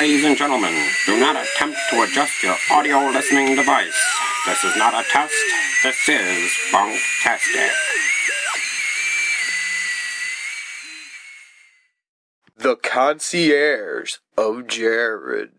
Ladies and gentlemen, do not attempt to adjust your audio listening device. This is not a test. This is Bunktastic. The concierge of Jared.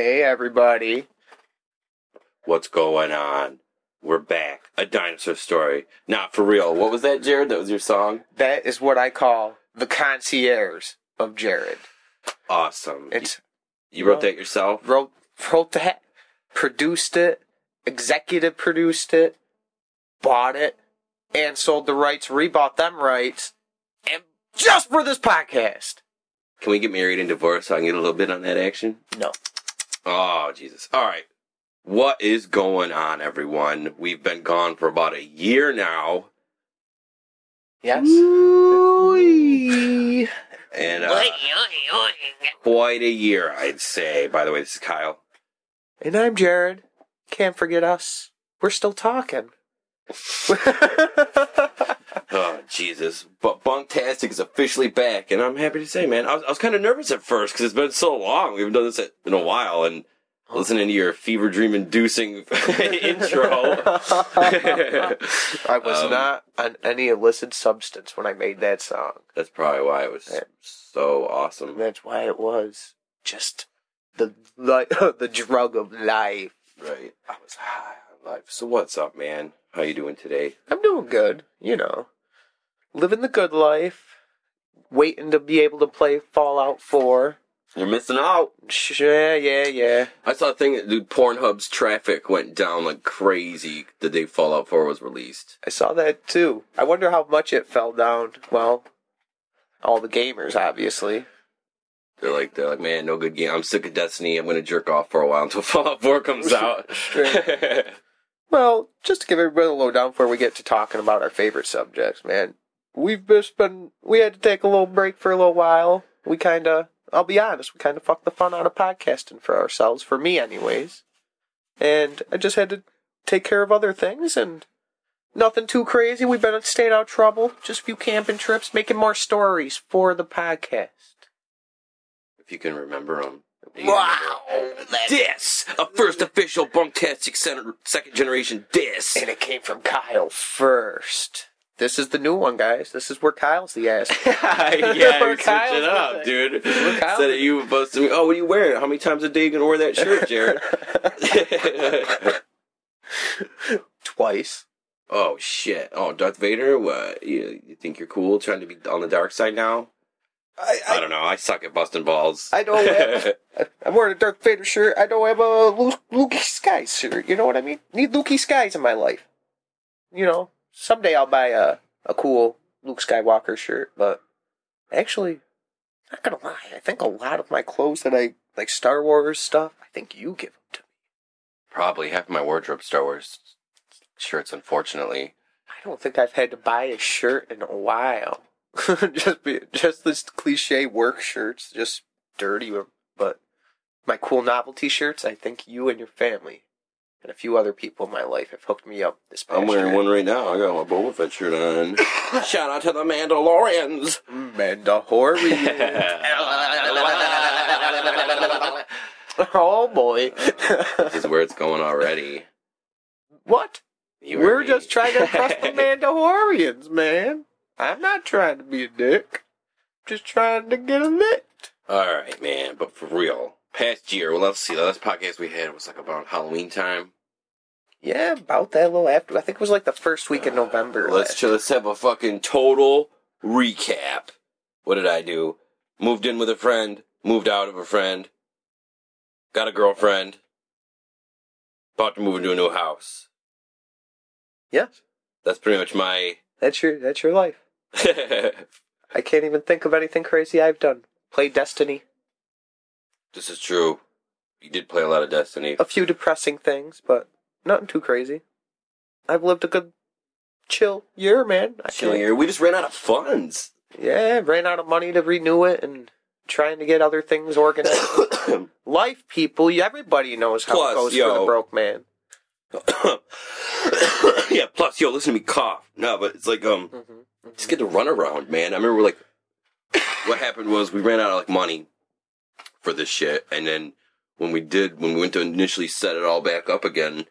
Hey, everybody. What's going on? We're back. A dinosaur story. Not for real. What was that, Jared? That was your song? That is what I call the concierge of Jared. Awesome. It's you wrote that yourself? wrote wrote that, produced it, executive produced it, bought it, and sold the rights, rebought them rights, and just for this podcast. Can we get married and divorced so I can get a little bit on that action? No. Oh, Jesus. All right. What is going on, everyone? We've been gone for about a year now. Yes. And uh, quite a year, I'd say. By the way, this is Kyle. And I'm Jared. Can't forget us. We're still talking. Jesus. But Bunktastic is officially back, and I'm happy to say, man, I was, I was kind of nervous at first because it's been so long. We haven't done this in a while, and listening to your fever dream inducing intro. I was Um, not on any illicit substance when I made that song. That's probably why it was so awesome. That's why it was just the li- the drug of life. Right. I was high on life. So what's up, man? How you doing today? I'm doing good, you know. Living the good life. Waiting to be able to play Fallout 4. You're missing out. Yeah, yeah, yeah. I saw a thing that dude, Pornhub's traffic went down like crazy the day Fallout 4 was released. I saw that too. I wonder how much it fell down. Well, all the gamers, obviously. They're like, they're like, man, no good game. I'm sick of Destiny. I'm gonna jerk off for a while until Fallout 4 comes out. Well, just to give everybody a lowdown before we get to talking about our favorite subjects, man. We've just been, we had to take a little break for a little while. We kind of, I'll be honest, we kind of fucked the fun out of podcasting for ourselves, for me, anyways. And I just had to take care of other things and nothing too crazy. We've been staying out of trouble, just a few camping trips, making more stories for the podcast. if you can remember them. Wow! This! A first official Bunktastic center, second generation diss! And it came from Kyle first. This is the new one, guys. This is where Kyle's the ass. yeah, Where you switch Kyle's it up, with dude. Where Kyle's Said with that you posted me. Oh, what are you wearing? How many times a day you gonna wear that shirt, Jared? Twice. oh shit! Oh, Darth Vader. What? You, you think you're cool, trying to be on the dark side now? I, I don't know. I suck at busting balls. I don't have. I'm wearing a Darth Vader shirt. I don't have a Luke, Luke Skies shirt. You know what I mean? Need Luke Skies in my life. You know, someday I'll buy a a cool Luke Skywalker shirt. But actually, not gonna lie, I think a lot of my clothes that I like Star Wars stuff. I think you give them to me. Probably half my wardrobe Star Wars shirts, unfortunately. I don't think I've had to buy a shirt in a while. just be, just this cliche work shirts, just dirty. But my cool novelty shirts, I think you and your family and a few other people in my life have hooked me up this past I'm wearing year. one right now. I got my Boba Fett shirt on. Shout out to the Mandalorians. Mandalorian. oh boy. this is where it's going already. what? You We're me. just trying to impress the Mandalorians, man. I'm not trying to be a dick. Just trying to get a licked. All right, man. But for real, past year. Well, let's see. The last podcast we had was like about Halloween time. Yeah, about that little after. I think it was like the first week in November. Let's let's have a fucking total recap. What did I do? Moved in with a friend. Moved out of a friend. Got a girlfriend. About to move into a new house. Yes, That's pretty much my. that's your that's your life. I can't even think of anything crazy I've done. Play Destiny. This is true. You did play a lot of Destiny. A few depressing things, but nothing too crazy. I've lived a good chill year, man. I Chill can't- here. We just ran out of funds. Yeah, ran out of money to renew it and trying to get other things organized. Life, people, everybody knows how Plus, it goes for yo. the broke man. yeah. Plus, yo, listen to me cough. No, but it's like um, just get the run around, man. I remember like what happened was we ran out of like money for this shit, and then when we did, when we went to initially set it all back up again,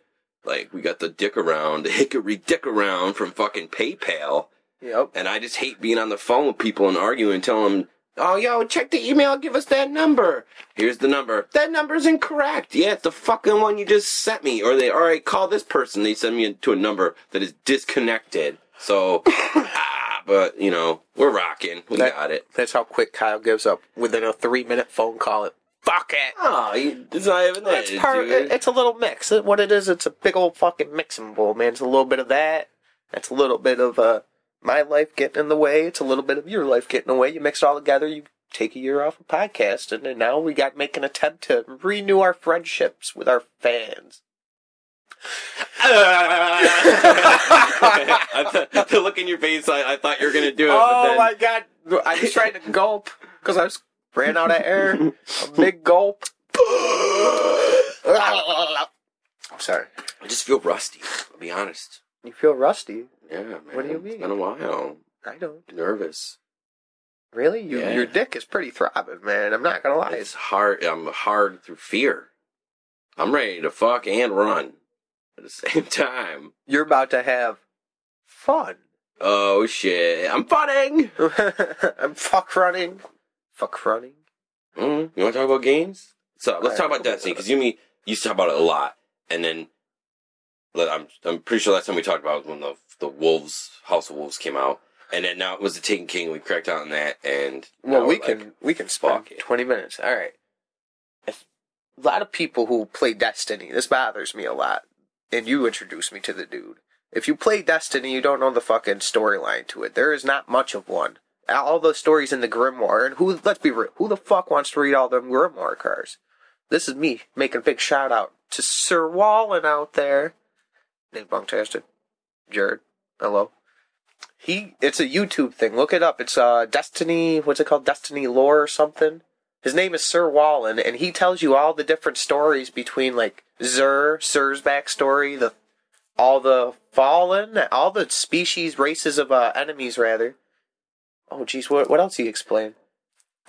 like we got the dick around, the hickory dick around from fucking PayPal, Yep. and I just hate being on the phone with people and arguing and telling them. Oh, yo, check the email. Give us that number. Here's the number. That number's incorrect. Yeah, it's the fucking one you just sent me. Or they, all right, call this person. They send me to a number that is disconnected. So, but you know, we're rocking. We That- got it. That's how quick Kyle gives up within a three minute phone call. It fuck it. Oh, it's not even that. It's part. dude. It's a little mix. What it is, it's a big old fucking mixing bowl, man. It's a little bit of that. That's a little bit of uh, my life getting in the way. It's a little bit of your life getting away. You mix it all together. You take a year off of podcasting, and now we got to make an attempt to renew our friendships with our fans. Uh. I th- the look in your face, I, I thought you were gonna do it. Oh my god! I was trying to gulp because I was ran out of air. A big gulp. I'm sorry. I just feel rusty. I'll be honest. You feel rusty? Yeah, man. What do you It's mean? been a while. I don't. Nervous. Really? You, Yeah. Your dick is pretty throbbing, man. I'm not gonna lie. It's hard. I'm hard through fear. I'm ready to fuck and run at the same time. You're about to have fun. Oh shit! I'm funning. I'm fuck running. Fuck running. Mm, you want to talk about games? So let's talk about Destiny because you and me used to talk about it a lot, and then I'm I'm pretty sure last time we talked about was when the the Wolves House of Wolves came out, and then now it was the Taken King. We cracked out on that, and Well, we can like, we can it. twenty minutes. All right. If a lot of people who play Destiny, this bothers me a lot. And you introduced me to the dude. If you play Destiny, you don't know the fucking storyline to it. There is not much of one. All the stories in the Grimoire, and who? Let's be real. Who the fuck wants to read all them Grimoire cards? This is me making a big shout out to Sir Wallen out there. Name Bunktastic. Jared. Hello. He it's a YouTube thing. Look it up. It's uh Destiny what's it called? Destiny lore or something. His name is Sir Wallen, and he tells you all the different stories between like Xur, Sir's backstory, the all the fallen, all the species, races of uh, enemies rather. Oh jeez, what what else he explain?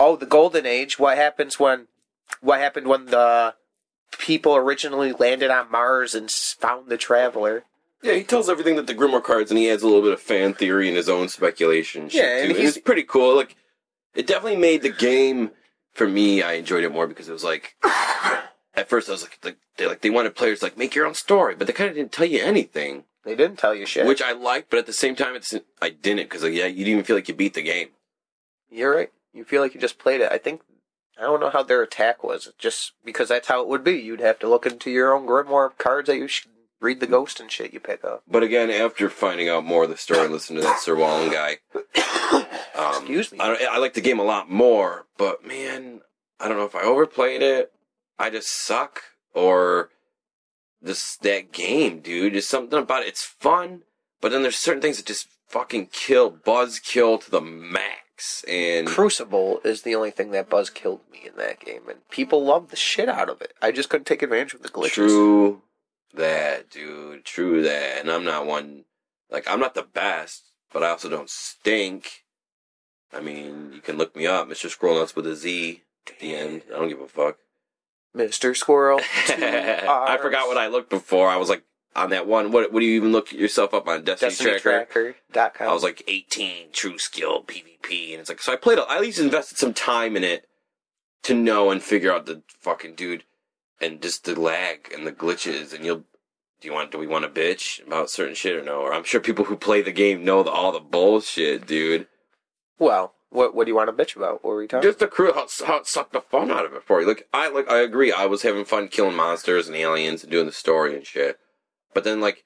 Oh, the Golden Age. What happens when? What happened when the people originally landed on Mars and found the Traveler? Yeah, he tells everything that the Grimoire cards, and he adds a little bit of fan theory and his own speculation. Yeah, and too. And he's- it's pretty cool. Like, it definitely made the game for me. I enjoyed it more because it was like, at first I was like, like they like they wanted players to, like make your own story, but they kind of didn't tell you anything, They didn't tell you shit. which I liked. But at the same time, it's I didn't because like, yeah, you didn't even feel like you beat the game. You're right. You feel like you just played it. I think I don't know how their attack was. Just because that's how it would be. You'd have to look into your own grimoire cards that you should read the ghost and shit you pick up. But again, after finding out more of the story and listening to that Sir Wallen guy, um, Excuse me. I, I like the game a lot more, but man, I don't know if I overplayed it. I just suck, or just that game, dude. Just something about it. It's fun, but then there's certain things that just fucking kill, buzz kill to the max, and Crucible is the only thing that buzz killed me in that game, and people loved the shit out of it. I just couldn't take advantage of the glitches. True that, dude. True that. And I'm not one, like, I'm not the best, but I also don't stink. I mean, you can look me up, Mr. Scroll Nuts with a Z at the end. I don't give a fuck. Mr. Squirrel. I forgot what I looked before. I was like, on that one, what, what do you even look yourself up on Destiny, Tracker? DestinyTracker.com. I was like 18, true skill, PvP, and it's like, so I played, I at least invested some time in it to know and figure out the fucking dude and just the lag and the glitches, and you'll, do you want, do we want to bitch about certain shit or no? Or I'm sure people who play the game know the, all the bullshit, dude. Well, what what do you want to bitch about? What were we talking? Just the crew, how, it- how it sucked the fun out of it for you. Like, I, like, I agree, I was having fun killing monsters and aliens and doing the story and shit. But then, like,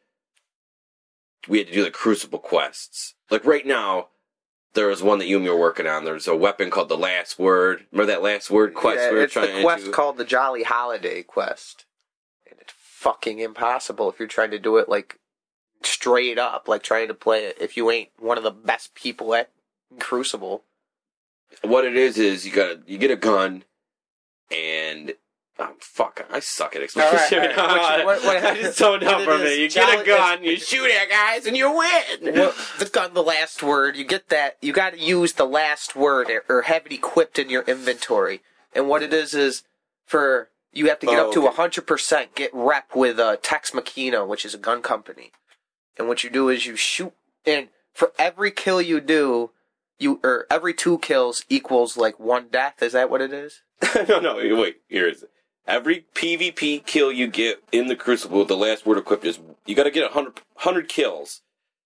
we had to do the Crucible quests. Like, right now, there was one that you and me were working on. There's a weapon called the Last Word. Remember that Last Word quest yeah, we were it's trying the quest to called the Jolly Holiday quest, and it's fucking impossible if you're trying to do it like straight up, like trying to play it if you ain't one of the best people at Crucible. What it is is you got you get a gun, and oh, fuck, I suck at explaining. All right, shit. all right. What- what- I just don't know what from it. You get a gun, you shoot at guys, and you win. Well, the gun, the last word, you get that. You got to use the last word or- or have it equipped in your inventory. And what it is is for you have to get Oh, up to okay. hundred percent. Get rep with uh, Tex Mechanica, which is a gun company. And what you do is you shoot, and for every kill you do, you or every two kills equals like one death. Is that what it is? no, no, wait. Here is it. Every PvP kill you get in the Crucible, the last word equipped is you got to get 100, 100 kills.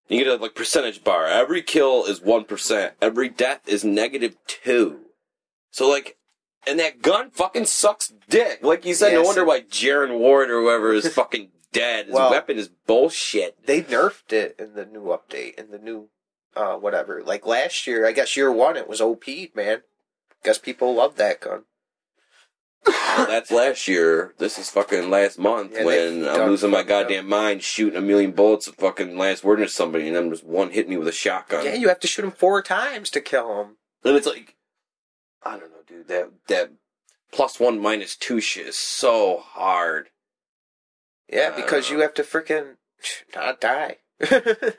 You get a like percentage bar. Every kill is one percent. Every death is negative two. So like, and that gun fucking sucks dick. Like you said, no Yes. wonder why Jaren Ward or whoever is fucking dead. His Well- weapon is bullshit. They nerfed it in the new update, in the new uh whatever. Like last year, I guess year one, it was OP, man. Guess people love that gun. That's last year. This is fucking last month Yeah, when I'm losing my fucked up. goddamn mind shooting a million bullets of fucking last word into somebody and then just one hit me with a shotgun. Yeah, you have to shoot him four times to kill him. And it's like, I don't know, dude. That that plus one minus two shit is so hard. Yeah, because you have to freaking not die.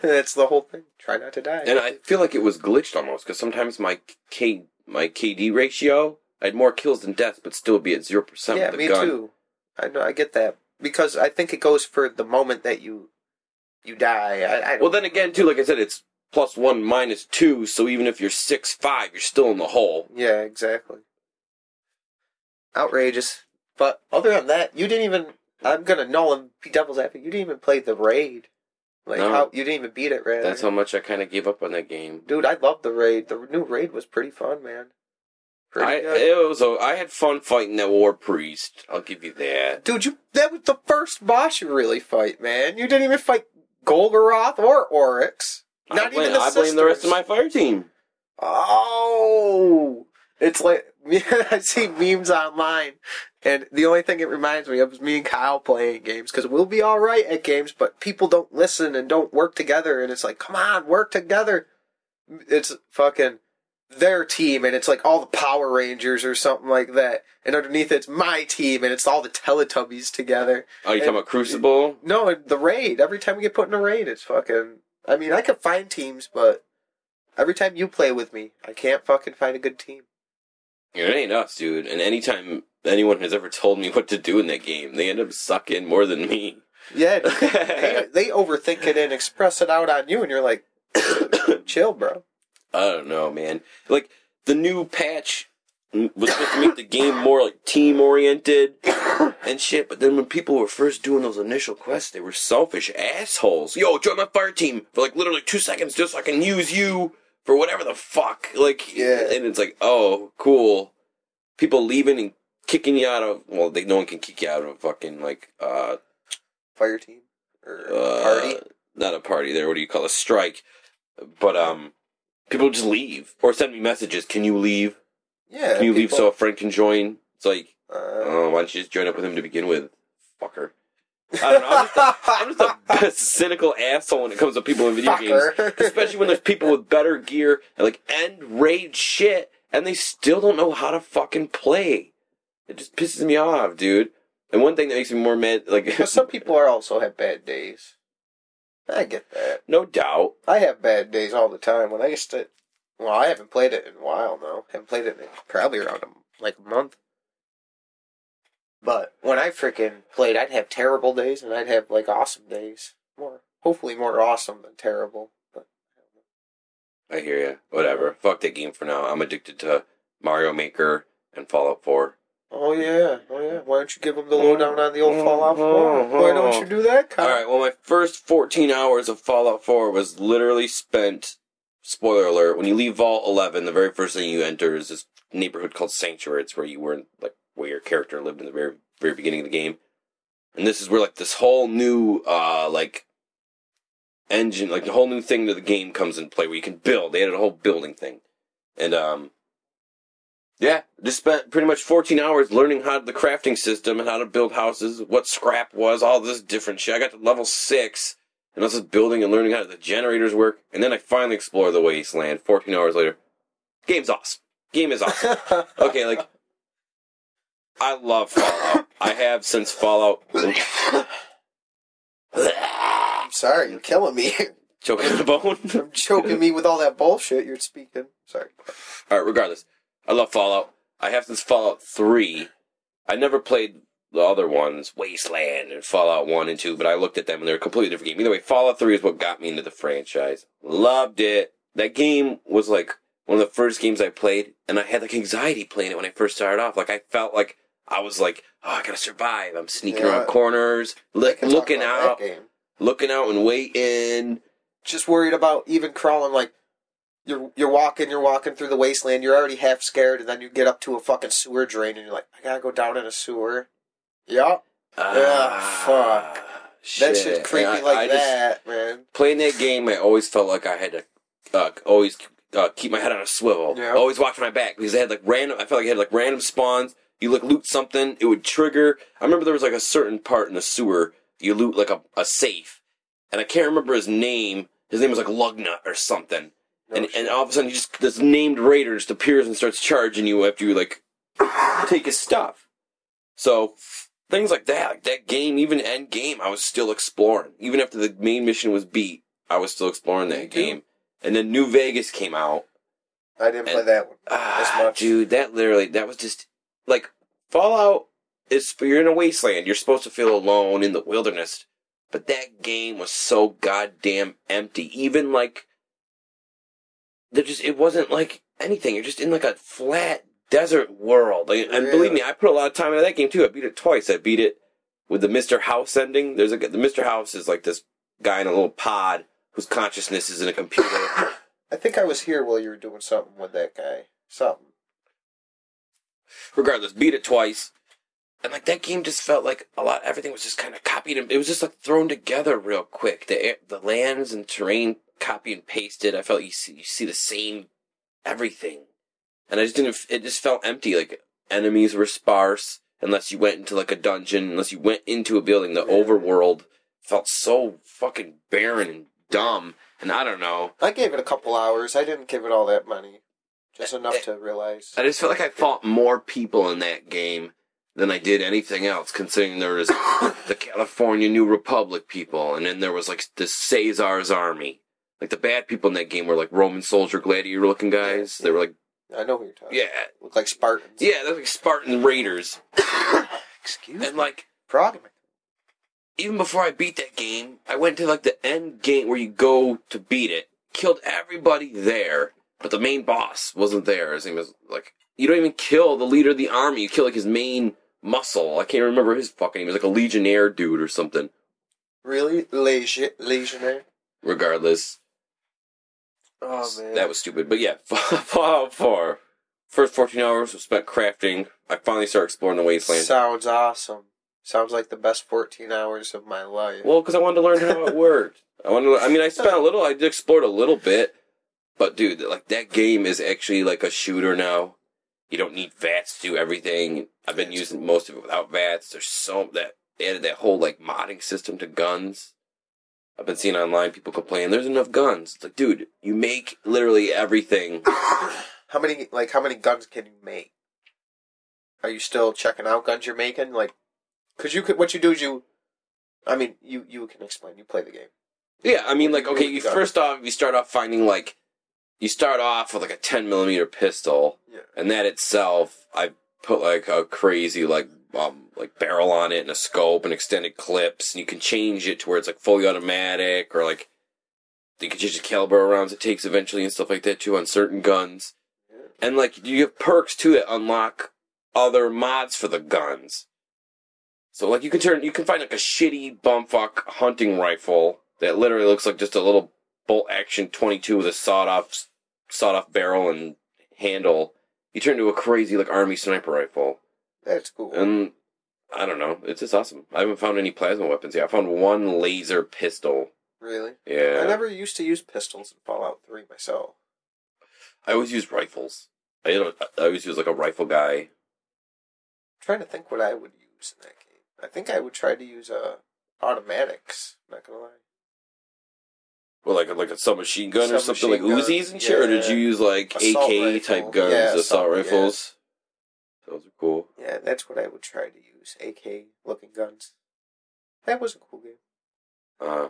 That's the whole thing. Try not to die. And I feel like it was glitched almost because sometimes my K my KD ratio, I had more kills than deaths, but still be at zero percent yeah, with the me gun. too. I know. I get that because I think it goes for the moment that you you die. I, I Well, then again, too, like I said, it's plus one minus two, so even if you're six five, you're still in the hole. yeah, exactly. Outrageous. But other than that, you didn't even. I'm gonna null and be devil's advocate. You didn't even play the raid. Like No. how you didn't even beat it, right? That's how much I kind of gave up on that game. Dude, I love the raid. The new raid was pretty fun, man. Pretty I good. it was a, I had fun fighting that war priest. I'll give you that. Dude, you that was the first boss you really fight, man. You didn't even fight Golgoroth or Oryx. Not I blame, even the I blame the rest of my fire team. Oh, it's like I see memes online, and the only thing it reminds me of is me and Kyle playing games because we'll be all right at games, but people don't listen and don't work together, and it's like, come on, work together. It's fucking their team, and it's like all the Power Rangers or something like that, and underneath it's my team, and it's all the Teletubbies together. Oh, you talking about Crucible? No, the raid. Every time we get put in a raid, it's fucking. I mean, I could find teams, but every time you play with me, I can't fucking find a good team. It ain't us, dude. And anytime anyone has ever told me what to do in that game, they end up sucking more than me. Yeah, they, they overthink it and express it out on you, and you're like, chill, bro. I don't know, man. Like the new patch was supposed to make the game more like team oriented and shit, but then when people were first doing those initial quests, they were selfish assholes. Yo, join my fire team for like literally two seconds just so I can use you for whatever the fuck. Like, Yeah. and it's like, oh, cool. People leaving and kicking you out of well, they no one can kick you out of a fucking like uh Fire team or uh, party. Not a party there. What do you call a strike? But um, people just leave or send me messages. Can you leave? Yeah, Can you leave so a friend can join? It's like, Uh, oh, why don't you just join up with him to begin with, fucker? I don't know. I'm just, a, I'm just a cynical asshole when it comes to people in video games, especially when there's people with better gear and like end raid shit, and they still don't know how to fucking play. It just pisses me off, dude. And one thing that makes me more mad, like, But some people are also have bad days. I get that. no doubt. I have bad days all the time. When I used to, well, I haven't played it in a while now. Haven't played it in probably around a, like a month. But when I freaking played, I'd have terrible days and I'd have like awesome days. More, hopefully, more awesome than terrible. But I hear you. Whatever. Fuck that game for now. I'm addicted to Mario Maker and Fallout 4. oh yeah, oh yeah. Why don't you give them the lowdown on the old Fallout 4? Why don't you do that, Kyle? All right. Well, my first 14 hours of Fallout 4 was literally spent. Spoiler alert: When you leave Vault 11, the very first thing you enter is this neighborhood called Sanctuary. It's where you were, in, like, where your character lived in the very, very beginning of the game. And this is where like this whole new, uh, like engine, like the whole new thing to the game comes in play where you can build. They added a whole building thing, and um. Yeah, just spent pretty much 14 hours learning how the crafting system and how to build houses, what scrap was, all this different shit. I got to level six, and I was just building and learning how the generators work. And then I finally explore the wasteland. 14 hours later, game's awesome. Game is awesome. okay, like I love Fallout. I have since Fallout. I'm sorry, you're killing me. Choking the bone. You're choking me with all that bullshit you're speaking. Sorry. All right, regardless, I love Fallout. I have since Fallout Three. I never played the other ones, Wasteland and Fallout One and Two, but I looked at them and they're a completely different game. Either way, Fallout Three is what got me into the franchise. Loved it. That game was like one of the first games I played, and I had like anxiety playing it when I first started off. Like I felt like I was like, oh, I gotta survive. I'm sneaking Yeah. around corners, li- I can talk looking out, looking out and waiting. Just worried about even crawling like you're you're walking, you're walking through the wasteland, you're already half scared, and then you get up to a fucking sewer drain and you're like, I gotta go down in a sewer. Yup. Yeah. fuck. That shit. shit's creepy I- like I just- that, man. playing that game, I always felt like I had to uh, always uh, keep my head on a swivel. Yeah. Always watch my back because I had like random. I felt like I had like random spawns. You like loot something, it would trigger. I remember there was like a certain part in the sewer you loot like a, a safe, and I can't remember his name. His name was like Lugnut or something. No and, shit. and all of a sudden, he just this named raider just appears and starts charging you after you like take his stuff. So things like that, like that game, even end game, I was still exploring. Even after the main mission was beat, I was still exploring that game. And then New Vegas came out. I didn't play that one. Ah, As much. dude, that literally that was just like Fallout. Is you're in a wasteland. You're supposed to feel alone in the wilderness, but that game was so goddamn empty. Even like there just it wasn't like anything. You're just in like a flat desert world. Like, and believe me, I put a lot of time into that game too. I beat it twice. I beat it with the Mr. House ending. There's a the Mr. House is like this guy in a little pod whose consciousness is in a computer. I think I was here while you were doing something with that guy. Something. Regardless, beat it twice. And like that game just felt like a lot. Everything was just kind of copied and it was just like thrown together real quick. The the lands and terrain copy and pasted. I felt you see you see the same everything, and I just didn't. It just felt empty. Like enemies were sparse unless you went into like a dungeon. Unless you went into a building, the Yeah. overworld felt so fucking barren and dumb. And I don't know. I gave it a couple hours. I didn't give it all that money. Just eh, enough eh. to realize. I just feel like I fought more people in that game than I did anything else, considering there was the California New Republic people, and then there was like the Caesar's army. Like the bad people in that game were like Roman soldier gladiator looking guys. They were like, I know who you're talking. yeah, Look like Spartans. yeah, they're like Spartan raiders. Excuse And me. like, even before I beat that game, I went to like the end game where you go to beat it, killed everybody there, but the main boss wasn't there. His name was like you don't even kill the leader of the army. You kill like his main muscle. I can't remember his fucking name. He was like a legionnaire dude or something. Really? Legion, Legionnaire? Regardless, Oh, man. that was stupid. But yeah, Fallout Four. First 14 hours was spent crafting. I finally started exploring the wasteland. Sounds awesome. Sounds like the best 14 hours of my life. Well, because I wanted to learn how it worked. I wanted. To, I mean, I spent a little. I did explored a little bit, but dude, like that game is actually like a shooter now. You don't need VATS to do everything. I've been using most of it without VATS. There's so that they added that whole like modding system to guns. I've been seeing online people complain. There's enough guns. It's like, dude, you make literally everything. How many, like, how many guns can you make? Are you still checking out guns you're making? Like, cause you could, what you do is you, I mean, you, you can explain. You play the game. Yeah, I mean, like, do you do okay, you first off, you start off finding like, you start off with like a 10 millimeter pistol. Yeah. and that itself, I put like a crazy like um like barrel on it and a scope and extended clips, and you can change it to where it's like fully automatic or like you can change the caliber of rounds it takes eventually and stuff like that too on certain guns. And like you have perks too that unlock other mods for the guns. So like you can turn you can find like a shitty bumfuck hunting rifle that literally looks like just a little bolt action 22 with a sawed off sawed off barrel and handle. You turn into a crazy like army sniper rifle. That's cool. And I don't know, it's just awesome. I haven't found any plasma weapons yet. I found one laser pistol. really? Yeah. I never used to use pistols in Fallout 3 myself. I always use rifles. I I always use like a rifle guy. I'm trying to think what I would use in that game. I think I would try to use uh, automatics. Not gonna lie. Well, like like a submachine gun or something like Submachine Uzis and shit, or did you use like Assault AK rifle. type guns, Yeah, assault assault, yeah. rifles? Those are cool. Yeah, that's what I would try to use. AK looking guns. That was a cool game. Uh,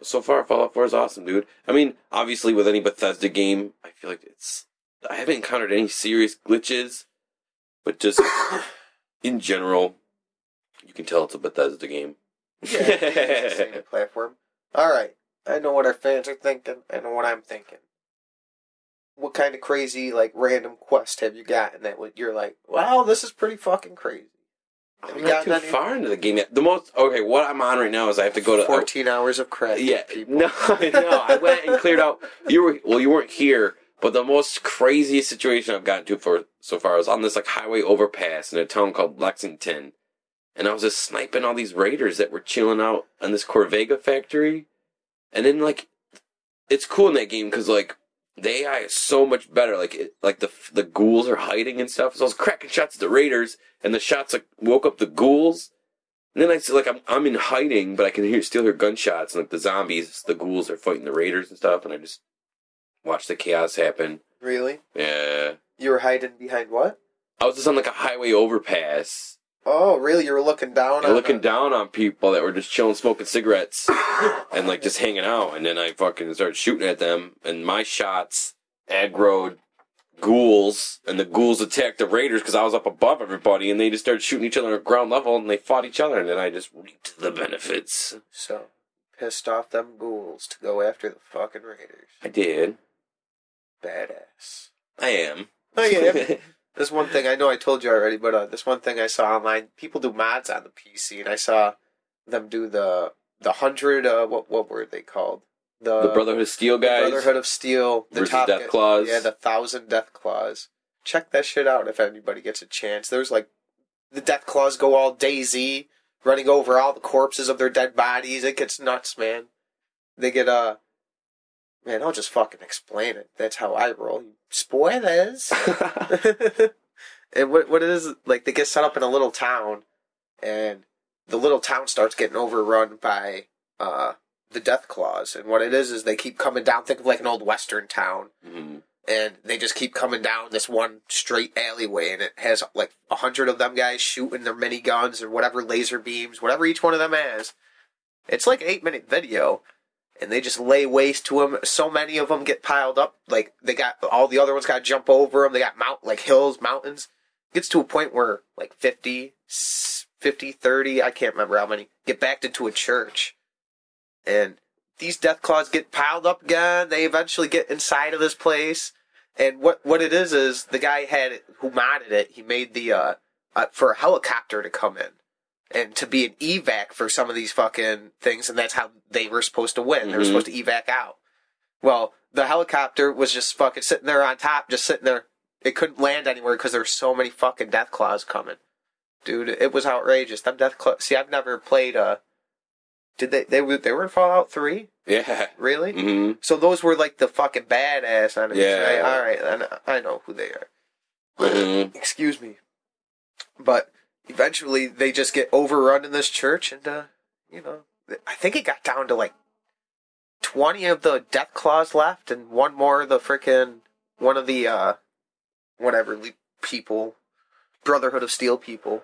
so far, Fallout 4 is awesome, dude. I mean, obviously, with any Bethesda game, I feel like it's. I haven't encountered any serious glitches, but just in general, you can tell it's a Bethesda game. Yeah, it's the same platform. All right, I know what our fans are thinking. I know what I'm thinking. What kind of crazy, like, random quest have you gotten that would you're like, wow, this is pretty fucking crazy? Have I'm you not gotten too any- far into the game yet. The most okay, what I'm on right now is I have to go to 14 hours of credit. Yeah, people. no, no. I went and cleared out. You were well, you weren't here, but the most craziest situation I've gotten to for so far was on this like highway overpass in a town called Lexington, and I was just sniping all these raiders that were chilling out on this Corvega factory, and then like, it's cool in that game because like the AI is so much better. Like it, like the the ghouls are hiding and stuff. So I was cracking shots at the raiders, and the shots like woke up the ghouls. And then I see like I'm I'm in hiding, but I can hear still hear gunshots and like the zombies, the ghouls are fighting the raiders and stuff, and I just watch the chaos happen. Really? Yeah, You were hiding behind what? I was just on like a highway overpass, Oh, really? You were looking down on looking down on people that were just chilling, smoking cigarettes, and like just hanging out. And then I fucking started shooting at them, and my shots aggroed ghouls, and the ghouls attacked the raiders because I was up above everybody, and they just started shooting each other at ground level, and they fought each other, and then I just reaped the benefits. So, pissed off them ghouls to go after the fucking raiders. I did. Badass. I am. Oh yeah. This one thing I know I told you already, but uh, this one thing I saw online, people do mods on the PC, and I saw them do the the hundred. Uh, what what were they called? The, the Brotherhood of Steel the guys. Brotherhood of Steel. The top Death Claws. Yeah, the thousand Death Claws. Check that shit out if anybody gets a chance. There's like the Death Claws go all Daisy, running over all the corpses of their dead bodies. It gets nuts, man. They get uh man, I'll just fucking explain it. That's how I roll. Spoilers. and what what it is like they get set up in a little town and the little town starts getting overrun by uh the death claws and what it is is they keep coming down think of like an old western town Mhm. and they just keep coming down this one straight alleyway and it has like a hundred of them guys shooting their mini guns or whatever laser beams whatever each one of them has it's like an eight minute video and they just lay waste to them so many of them get piled up like they got all the other ones got to jump over them they got mount like hills mountains. Gets to a point where like 50 s- 50 30 i can't remember how many get backed into a church. And these death claws get piled up again. They eventually get inside of this place, and what what it is is the guy had who modded it. He made the uh, uh for a helicopter to come in and to be an evac for some of these fucking things, and that's how they were supposed to win. They were Mhm. supposed to evac out. Well, the helicopter was just fucking sitting there on top, just sitting there. It couldn't land anywhere because there were so many fucking death claws coming. Dude, it was outrageous. Them death claws. See, I've never played uh Did they? They were. They were in Fallout Three. Yeah. Really? hmm So those were like the fucking badass enemies, Yeah. right? All right, then I know who they are. Mhm. Excuse me. But eventually, they just get overrun in this church, and uh, you know, I think it got down to like twenty of the death claws left, and one more of the freaking one of the uh, whatever le- people, Brotherhood of Steel people.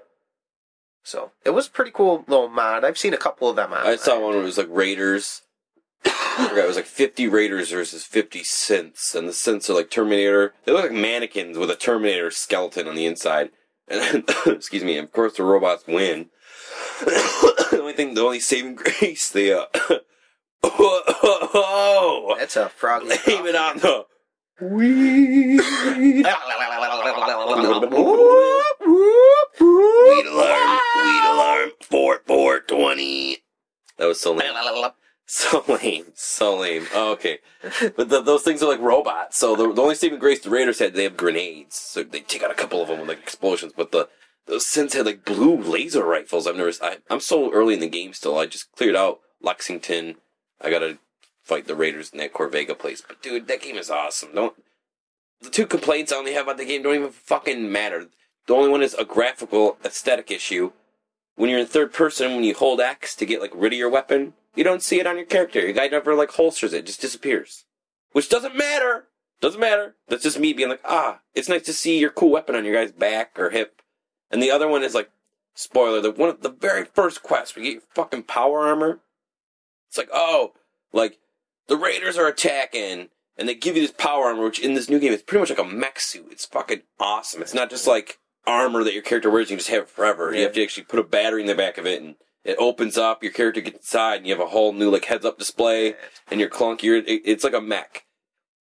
So it was a pretty cool little mod. I've seen a couple of them. I saw one where it was like Raiders. I forgot, it was like 50 Raiders versus 50 synths, and the synths are like Terminator. They look like mannequins with a Terminator skeleton on the inside. And excuse me, of course the robots win. the only thing, the only saving grace, they uh, oh, That's a frog. aim it on the weed. Weed alarm, weed alarm, four four twenty. That was so lame. So lame, so lame. Oh, okay, but the, those things are like robots. So the, the only saving grace the Raiders had, they have grenades. So they take out a couple of them with like explosions. But the those synths had like blue laser rifles. I've never. I, I'm so early in the game still. I just cleared out Lexington. I gotta fight the Raiders in that Corvega place. But dude, that game is awesome. Don't. The two complaints I only have about the game don't even fucking matter. The only one is a graphical aesthetic issue. When you're in third person, when you hold X to get like rid of your weapon, You don't see it on your character. Your guy never like holsters it; it just disappears, which doesn't matter. Doesn't matter. That's just me being like, ah, it's nice to see your cool weapon on your guy's back or hip. And the other one is like, spoiler, the one the very first quest, we get your fucking power armor. It's like, oh, like the raiders are attacking, and they give you this power armor, which in this new game is pretty much like a mech suit. It's fucking awesome. It's not just like armor that your character wears; you can just have it forever. You have to actually put a battery in the back of it, and it opens up. Your character gets inside, and you have a whole new like heads-up display, and your clunk. You're, it, it's like a mech,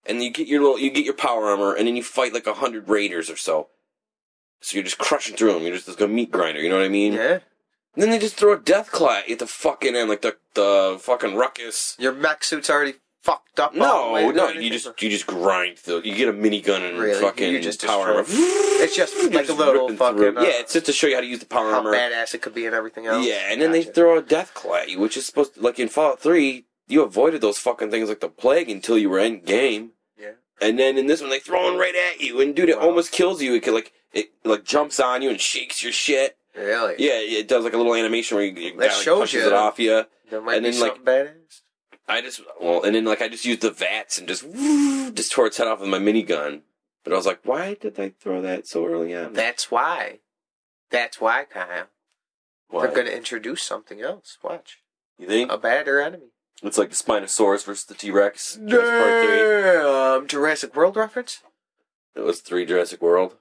and you get your little, you get your power armor, and then you fight like a hundred raiders or so. So you're just crushing through them. You're just like a meat grinder. You know what I mean? Yeah. And then they just throw a death claw at the fucking end, like the the fucking ruckus. Your mech suit's already fucked up. all the way No, to no, anything. you just you just grind. You get a minigun and Really? fucking You just power destroy- armor. It's just You're like a just little ripping fucking. through. uh, yeah, it's just to show you how to use the power how armor. badass it could be and everything else. Yeah, and then they Gotcha. throw a death claw at you, which is supposed to like in Fallout Three. You avoided those fucking things like the plague until you were end game. Yeah. And then in this one, they throw them right at you, and dude, it Wow. almost kills you. It could, like it like jumps on you and shakes your shit. Really? Yeah, it does like a little animation where you, That guy, like, shows pushes you. it off you. There might And be then, like- something badass. I just well, and then like I just used the vats and just woo, just tore its head off with my minigun. But I was like, why did they throw that so early on? That's why. That's why, Kyle. Why? They're going to introduce something else. Watch. you think A badder enemy. it's like the Spinosaurus versus the T Rex? Part three. Um, Jurassic World reference? It was three Jurassic World.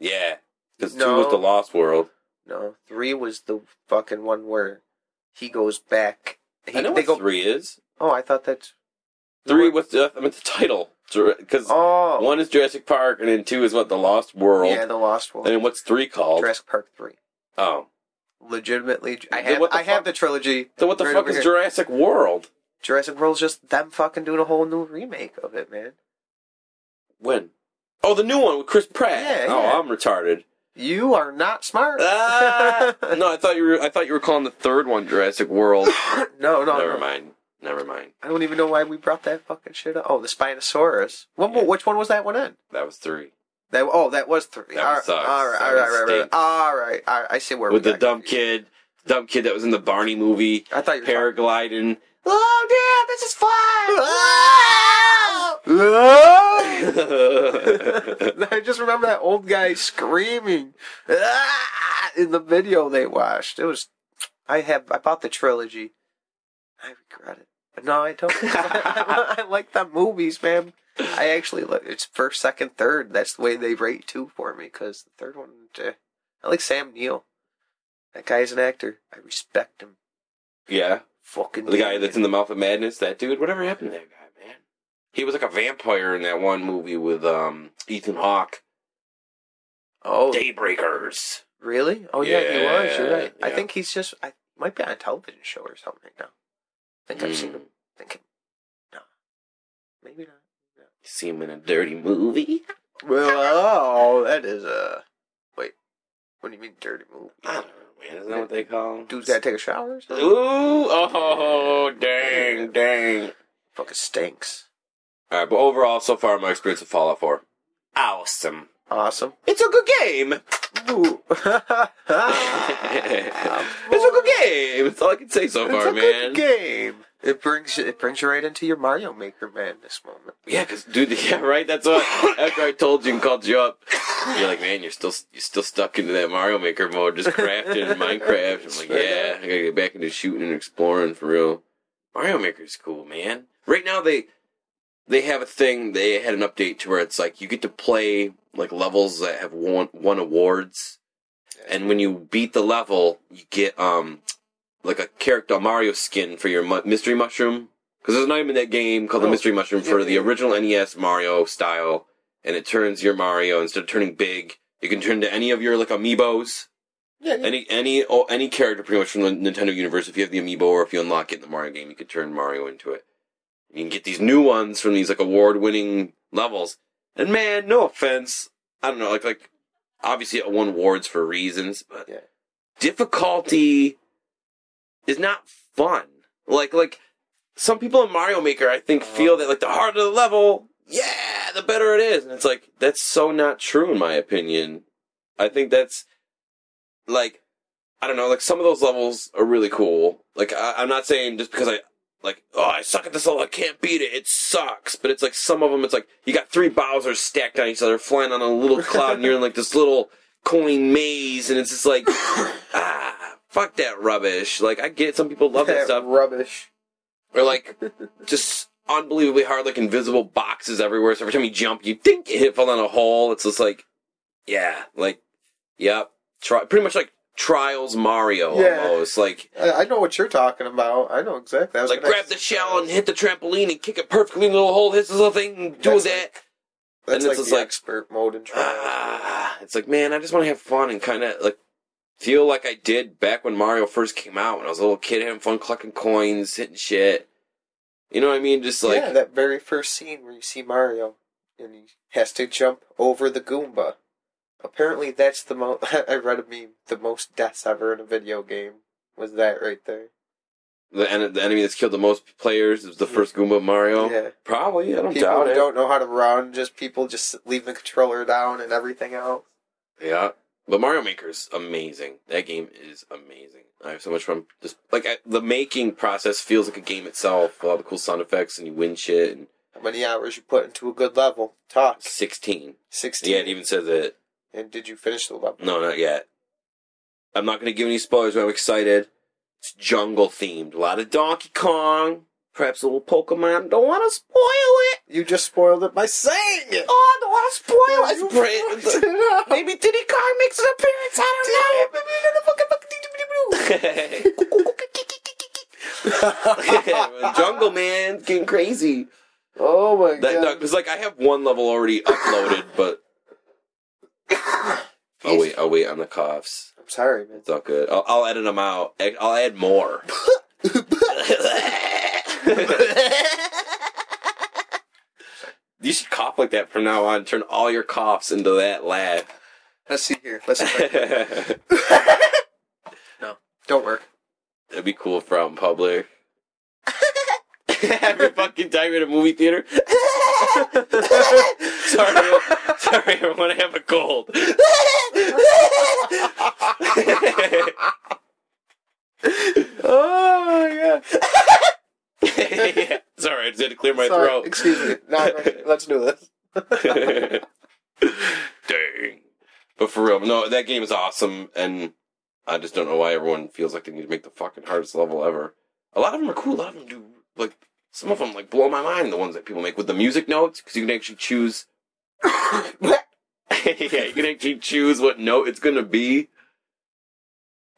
Yeah, because two was the Lost World. No, three was the fucking one where he goes back. He, I know what go. three is. Oh, I thought that Three with the I mean the title because Oh, one is Jurassic Park and then two is what the Lost World. yeah, the Lost World. and then what's three called? Jurassic Park three. oh, Legitimately, I have I have the trilogy. so what the Right fuck is here. Jurassic World? Jurassic World's just them fucking doing a whole new remake of it, man. When? Oh, the new one with Chris Pratt. Yeah, oh, yeah. I'm retarded. You are not smart. Ah! no, I thought you were. I thought you were calling the third one Jurassic World. no, no, Never no. mind. Never mind. I don't even know why we brought that fucking shit up. Oh, the Spinosaurus. What, Yeah. Which one was that one in? That was three That oh, that was three. That all, sucks. all right, all right, all right, all right, all right. I see where with the dumb confused. kid, dumb kid that was in the Barney movie, I thought you were talking- paragliding. Oh, damn! This is fun. I just remember that old guy screaming "Ah!" in the video they watched. It was. I have. I bought the trilogy. I regret it. But no, I don't. I, I like the movies, man. I actually like it's first, second, third. That's the way they rate two for me. Because the third one, eh, I like Sam Neill. That guy's an actor. I respect him. yeah, Fucking the guy that's in the Mouth of Madness. That dude. Whatever happened to that guy? He was like a vampire in that one movie with um Ethan Hawke, oh Daybreakers. Really? Oh yeah, he was. You're Yeah. I think he's just. I might be on a television show or something right now. I think I've seen Mm. him. Thinking, no, maybe not. See him in a dirty movie. Well, oh, that is a. Wait, what do you mean dirty movie? I don't know, man. Isn't that what they call? 'em? Dude's gotta take a shower. Ooh, oh, dang, dang. Fucking stinks. All right, but overall, so far, my experience with Fallout 4, awesome. Awesome. It's a good game. Ooh. it's a good game. That's all I can say so far, man. It's a man. good game. It brings it brings you right into your Mario Maker madness moment. Yeah, cause dude, yeah, right. That's what. After I told you and called you up, you're like, man, you're still you're still stuck into that Mario Maker mode, just crafting in Minecraft. I'm like, yeah, I gotta get back into shooting and exploring for real. Mario Maker's cool, man. Right now they they have a thing. They had an update to where it's like you get to play like levels that have won won awards, and when you beat the level, you get um like a character Mario skin for your mu- mystery mushroom. Because there's an item in that game called the Oh, mystery mushroom for the original NES Mario style, and it turns your Mario instead of turning big, you can turn to any of your like amiibos, Yeah, yeah. any any oh, any character pretty much from the Nintendo universe. If you have the amiibo or if you unlock it in the Mario game, you can turn Mario into it. You can get these new ones from these like award winning levels. And man, no offense, I don't know, like like obviously it won awards for reasons, but Yeah. difficulty is not fun. Like like some people in Mario Maker I think uh-huh. feel that like the harder the level, yeah, the better it is. And it's like that's so not true in my opinion. I think that's like I don't know, like some of those levels are really cool. Like I, I'm not saying just because I like oh I suck at this level I can't beat it it sucks, but it's like some of them it's like you got three Bowser's stacked on each other flying on a little cloud and you're in like this little coin maze and it's just like ah fuck that rubbish. Like I get some people love that That stuff rubbish. or like just unbelievably hard, like invisible boxes everywhere. So every time you jump, you think you hit fall down a hole. It's just like, yeah, like, yep, try pretty much like Trials Mario Yeah. almost. Like, I, I know what you're talking about. I know exactly. I was like grab the shell and hit the trampoline and kick it perfectly in the little hole. Hit this little thing and do That's that. That's and like it's the like- expert mode in Trials. Ah, it's like, man, I just want to have fun and kind of like feel like I did back when Mario first came out when I was a little kid having fun collecting coins, hitting shit. You know what I mean? Just like, yeah, that very first scene where you see Mario and he has to jump over the Goomba. Apparently, that's the most. I read a meme. The most deaths ever in a video game was that right there. the, en- the enemy that's killed the most players is the first Goomba Mario. Yeah. Probably, I don't People doubt who it. don't know how to run, just people just leave the controller down and everything else. Yeah, but Mario Maker's amazing. That game is amazing. I have so much fun. Just like I, the making process feels like a game itself. All the cool sound effects and you win shit. And How many hours you put into a good level? Talk. sixteen. Sixteen. Yeah, it even says it. And did you finish the level? No, not yet. I'm not going to give any spoilers, but I'm excited. It's jungle themed. A lot of Donkey Kong. Perhaps a little Pokemon. Don't want to spoil it. You just spoiled it by saying it. Oh, I don't want to spoil it. It. Maybe Diddy Kong makes an appearance. I don't know. Jungle Man getting crazy. oh my That god. because like I have one level already uploaded, but oh wait, oh wait on the coughs. I'm sorry, man. It's all good. I'll, I'll edit them out. I'll add more. you should cough like that from now on. Turn all your coughs into that laugh. Let's see here. Let's see. If can- Don't work. That'd be cool out in public. Every fucking time in a movie theater. sorry, sorry, everyone. I have a cold. Oh yeah. yeah. Sorry, I just had to clear my Sorry. throat. Excuse me. No, let's do this. Dang. But for real, no, that game is awesome, and I just don't know why everyone feels like they need to make the fucking hardest level ever. A lot of them are cool. A lot of them do like some of them like blow my mind. The ones that people make with the music notes because you can actually choose. yeah, you can actually choose what note it's gonna be.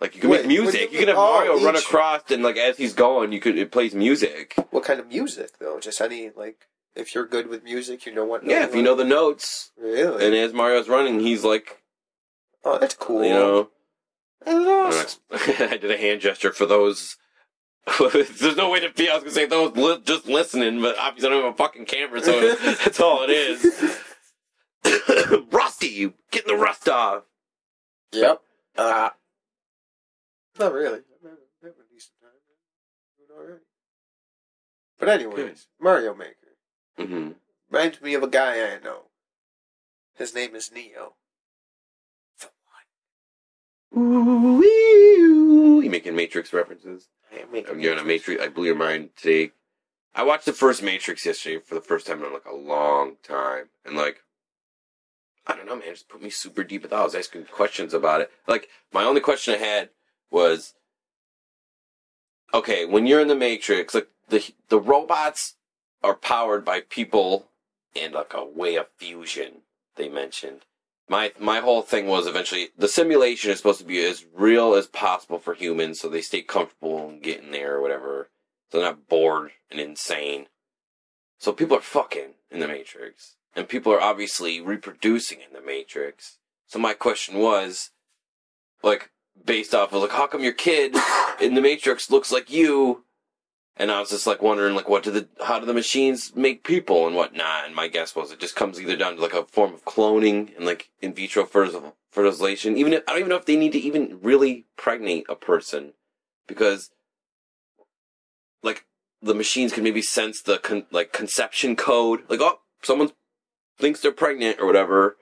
Like you can Wait, make music. You, you can have Mario run across and like as he's going, you could it plays music. What kind of music though? Just any like if you're good with music, you know what. Yeah, if you know the notes, Really? and as Mario's running, he's like, oh, that's cool. you know. Awesome. I did a hand gesture for those. There's no way to be. I was gonna say those li- just listening, but obviously I don't have a fucking camera, so that's all it is. Rusty, you getting the rust off. Yep. Uh, not really. I'm having, a decent time. Doing all right. But anyways, Mario Maker mm-hmm. reminds me of a guy I know. His name is Neo. Ooh, you making Matrix references? I am making You're on a Matrix. I blew your mind today. I watched the first Matrix yesterday for the first time in like a long time, and like, I don't know, man, just put me super deep in thought. I was asking questions about it. Like, my only question I had was, okay, when you're in the Matrix, like the the robots are powered by people and like a way of fusion. They mentioned. My my whole thing was eventually the simulation is supposed to be as real as possible for humans, so they stay comfortable and get in there or whatever. So they're not bored and insane. So people are fucking in the Matrix, and people are obviously reproducing in the Matrix. So my question was, like, based off of like, how come your kid in the Matrix looks like you? And I was just like wondering, like, what do the how do the machines make people and whatnot? And my guess was it just comes either down to like a form of cloning and like in vitro fertilization. Even if, I don't even know if they need to even really pregnate a person, because like the machines can maybe sense the con- like conception code, like oh someone thinks they're pregnant or whatever,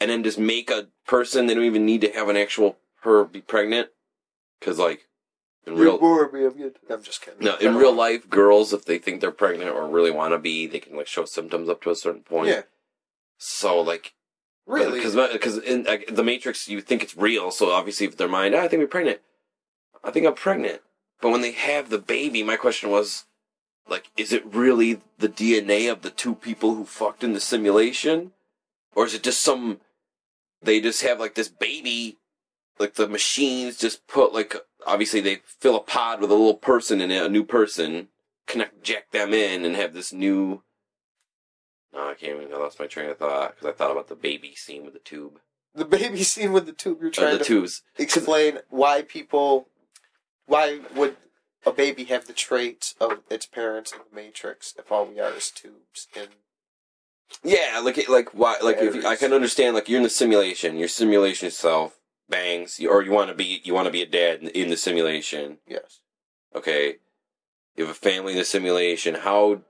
and then just make a person. They don't even need to have an actual her be pregnant. Because like in real. I'm, just kidding. no, in real life, girls if they think they're pregnant or really want to be, they can like show symptoms up to a certain point. Yeah. So like Really? because because in the Matrix you think it's real, so obviously if their mind, "Ah, I think we're pregnant. I think I'm pregnant. But when they have the baby, my question was, like, is it really the DNA of the two people who fucked in the simulation, or is it just some? They just have like this baby, like the machines just put like obviously they fill a pod with a little person in it, a new person, connect jack them in, and have this new. No, I can't even. I lost my train of thought because I thought about the baby scene with the tube. the baby scene with the tube. You're trying the to tubes. explain why people, why would a baby have the traits of its parents in the Matrix if all we are is tubes? And Yeah, like like why like if you, I can understand like you're in the simulation, your simulation itself bangs, you, or you want to be you want to be a dad in, in the simulation. yes, Okay, you have a family in the simulation. How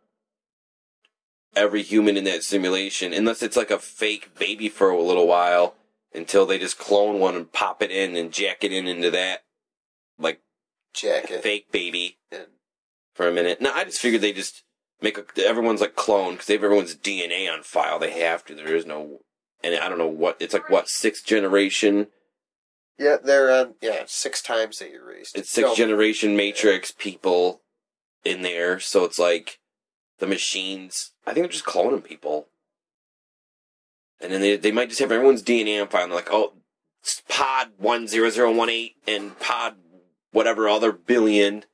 every human in that simulation, unless it's like a fake baby for a little while, until they just clone one and pop it in and jack it in into that like jacket fake baby and for a minute. No, I just figured they just make a, everyone's like clone because they have everyone's DNA on file. They have to. There is no, and I don't know what it's like. What sixth generation? yeah, they're on yeah six times they erased. It's sixth No, generation Matrix people in there. So it's like the machines. I think they're just cloning people, and then they they might just have everyone's DNA on file. And they're like, oh, Pod one zero zero one eight and Pod whatever other billion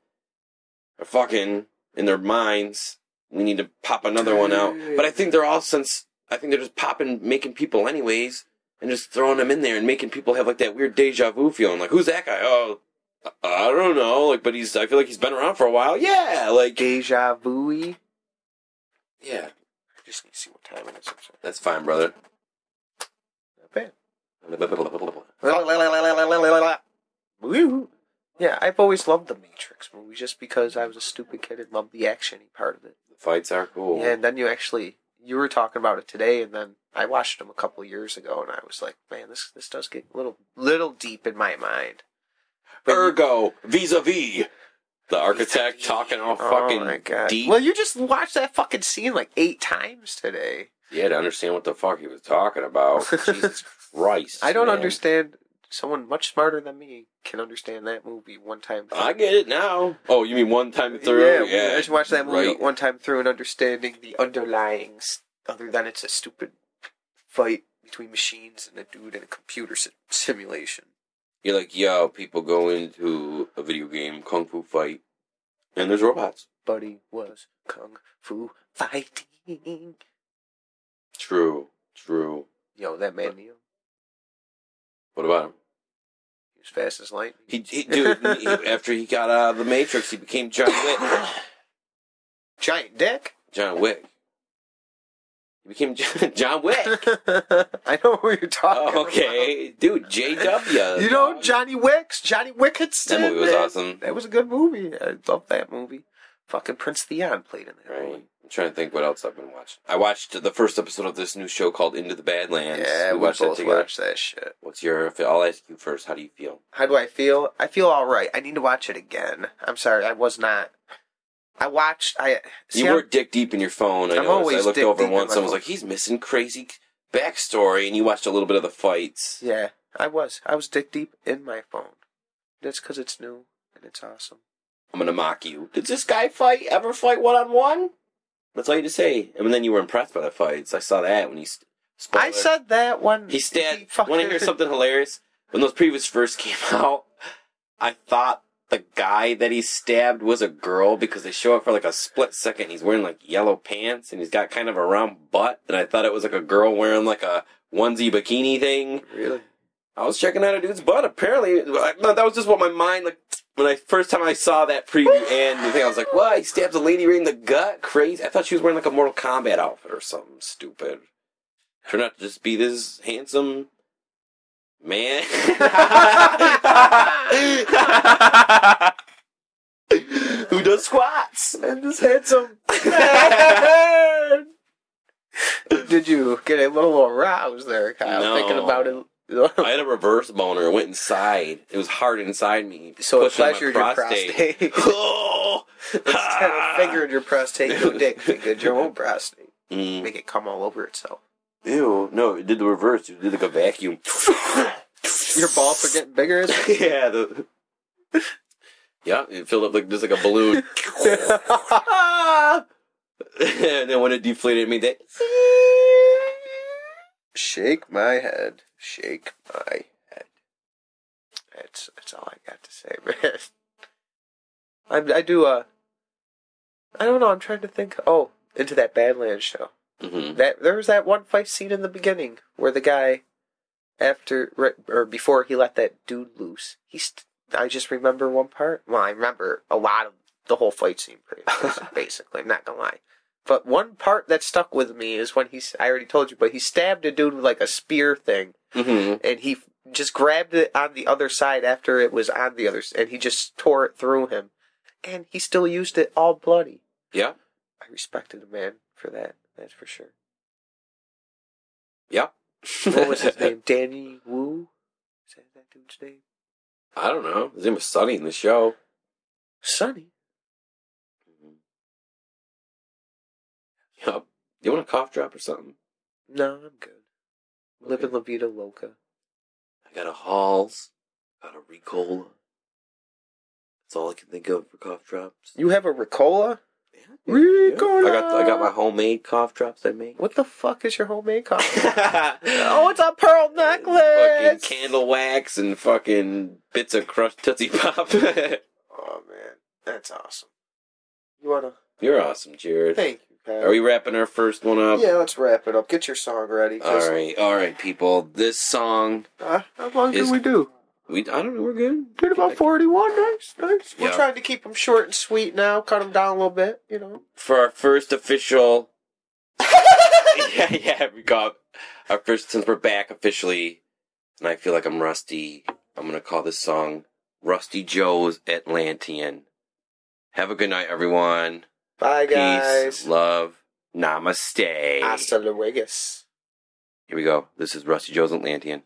are fucking in their minds. We need to pop another one out. But I think they're all since I think they're just popping, making people anyways, and just throwing them in there and making people have like that weird deja vu feeling. Like, who's that guy? Oh, I- don't know. Like, but he's. I feel like he's been around for a while. Yeah, like deja vu. yeah. I just need to see what time it is. That's fine, brother. Not bad. Woo. Yeah, I've always loved the Matrix movies just because I was a stupid kid and loved the actiony part of it. The fights are cool. Yeah, and then you actually you were talking about it today, and then I watched them a couple years ago, and I was like, man, this this does get a little little deep in my mind. But Ergo, vis-a-vis. The architect talking all oh fucking my god! deep. Well, you just watched that fucking scene like eight times today. Yeah, to understand what the fuck he was talking about. Jesus Christ. I don't man. understand. Someone much smarter than me can understand that movie one time. I get it now. Oh, you mean one time through? Yeah, yeah. I just watched that movie Right. one time through and understanding the underlyings, other than it's a stupid fight between machines and a dude in a computer si- simulation. You're like, yo, people go into a video game kung fu fight, and there's robots. Buddy was kung fu fighting. True, true. Yo, that man Neo, What about him? Fast as lightning. He, he dude, he, after he got out of the Matrix, he became John Wick. Giant dick. John Wick. He became John, John Wick. I know who you're talking. Oh, okay, dude, JW. You know Johnny Wicks, Johnny Wicketston. That movie was awesome. That was a good movie. I love that movie. Fucking Prince Theon played in that Right. movie. I'm trying to think what else I've been watching. I watched the first episode of this new show called Into the Badlands. Yeah, we, watched that both together. watched that shit. What's your? I'll ask you first. How do you feel? How do I feel? I feel all right. I need to watch it again. I'm sorry, I was not. I watched. I see, you I'm- were dick deep in your phone. I I'm always I looked over once and was like, "He's missing crazy backstory," and you watched a little bit of the fights. Yeah, I was. I was dick deep in my phone. That's because it's new and it's awesome. I'm gonna mock you. Did this guy fight ever fight one on one? That's all you had to say. And then you were impressed by the fights. I saw that when he. Spoiler. I said that when He stabbed. Want to hear something hilarious? When those previews first came out, I thought the guy that he stabbed was a girl because they show it for like a split second. He's wearing like yellow pants and he's got kind of a round butt, and I thought it was like a girl wearing like a onesie bikini thing. Really? I was checking out a dude's butt. Apparently, that was just what my mind like. When I first time I saw that preview and the thing, I was like, "What? He stabs a lady right in the gut? Crazy!" I thought she was wearing like a Mortal Kombat outfit or something stupid. Turned out to just be this handsome man who does squats. And this handsome. Did you get a little aroused there, Kyle? No. Thinking about it I had a reverse boner. It went inside. It was hard inside me. so it pleasured your prostate. oh, Instead of fingering your prostate, your dick fingered your own prostate. Mm. Make it come all over itself. Ew. No, it did the reverse. It did like a vacuum. Your balls are getting bigger. As yeah. The, yeah, it filled up like just like a balloon. and then when it deflated, it made that. Shake my head. Shake my head. That's that's all I got to say, man. I I do uh I don't know, I'm trying to think oh, into that Badlands show. hmm That there was that one fight scene in the beginning where the guy after right, or before he let that dude loose, he st- I just remember one part. Well, I remember a lot of the whole fight scene, pretty much, basically. I'm not gonna lie, but one part that stuck with me is when he's. I already told you, but he stabbed a dude with like a spear thing, hmm and he just grabbed it on the other side after it was on the other, and he just tore it through him, and he still used it all bloody. Yeah. I respected the man for that. That's for sure. Yeah. What was his name? Danny Wu? Is that that dude's name? I don't know. His name was Sonny in the show. Sonny. Yup. You want a cough drop or something? No, I'm good. Living La Vida Loca. I got a Halls. Got a Ricola. That's all I can think of for cough drops. You have a Ricola? Yeah. Ricola! I got I got my homemade cough drops I make. What the fuck is your homemade cough? oh, oh, it's a pearl Fucking necklace! candle wax and fucking bits of crushed Tootsie Pop. Oh, man. That's awesome. You wanna. You're awesome, Jaren. Thank you, Are we wrapping our first one up? Yeah, let's wrap it up. Get your song ready. All right, all right, people. This song, Uh, how long Is- did we do? we I don't know, we're good. Did about 41. Nice, nice. We're Yeah. trying to keep them short and sweet now. Cut them down a little bit, you know. For our first official, yeah, yeah, we got our first since we're back officially, and I feel like I'm rusty. I'm gonna call this song "Rusty Joe's Atlantean." Have a good night, everyone. Bye, Peace, guys. love, namaste. Hasta luego. Here we go. This is Rusty Joe's Atlantean.